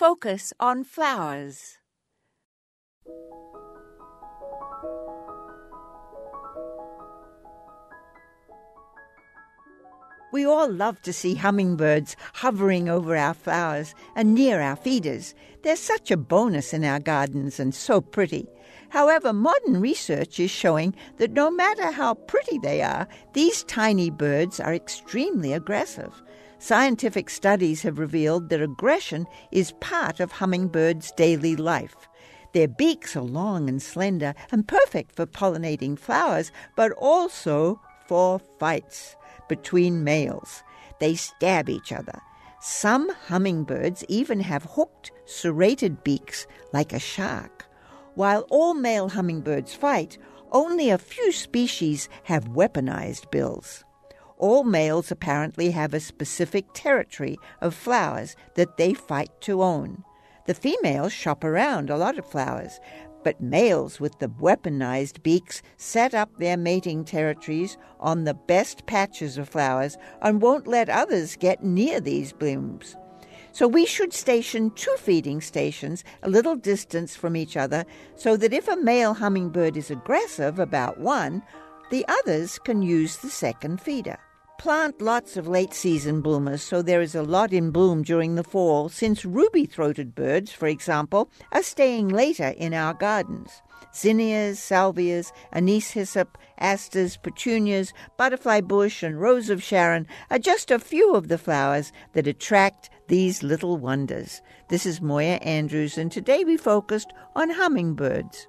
focus on flowers. We all love to see hummingbirds hovering over our flowers and near our feeders. They're such a bonus in our gardens and so pretty. However, modern research is showing that no matter how pretty they are, these tiny birds are extremely aggressive. Scientific studies have revealed that aggression is part of hummingbirds' daily life. Their beaks are long and slender and perfect for pollinating flowers, but also for fights between males. They stab each other. Some hummingbirds even have hooked, serrated beaks like a shark. While all male hummingbirds fight, only a few species have weaponized bills. All males apparently have a specific territory of flowers that they fight to own. The females shop around a lot of flowers, but males with the weaponized beaks set up their mating territories on the best patches of flowers and won't let others get near these blooms. So we should station two feeding stations a little distance from each other so that if a male hummingbird is aggressive about one, the others can use the second feeder. Plant lots of late season bloomers so there is a lot in bloom during the fall, since ruby throated birds, for example, are staying later in our gardens. Zinnias, salvias, anise hyssop, asters, petunias, butterfly bush, and rose of Sharon are just a few of the flowers that attract these little wonders. This is Moya Andrews, and today we focused on hummingbirds.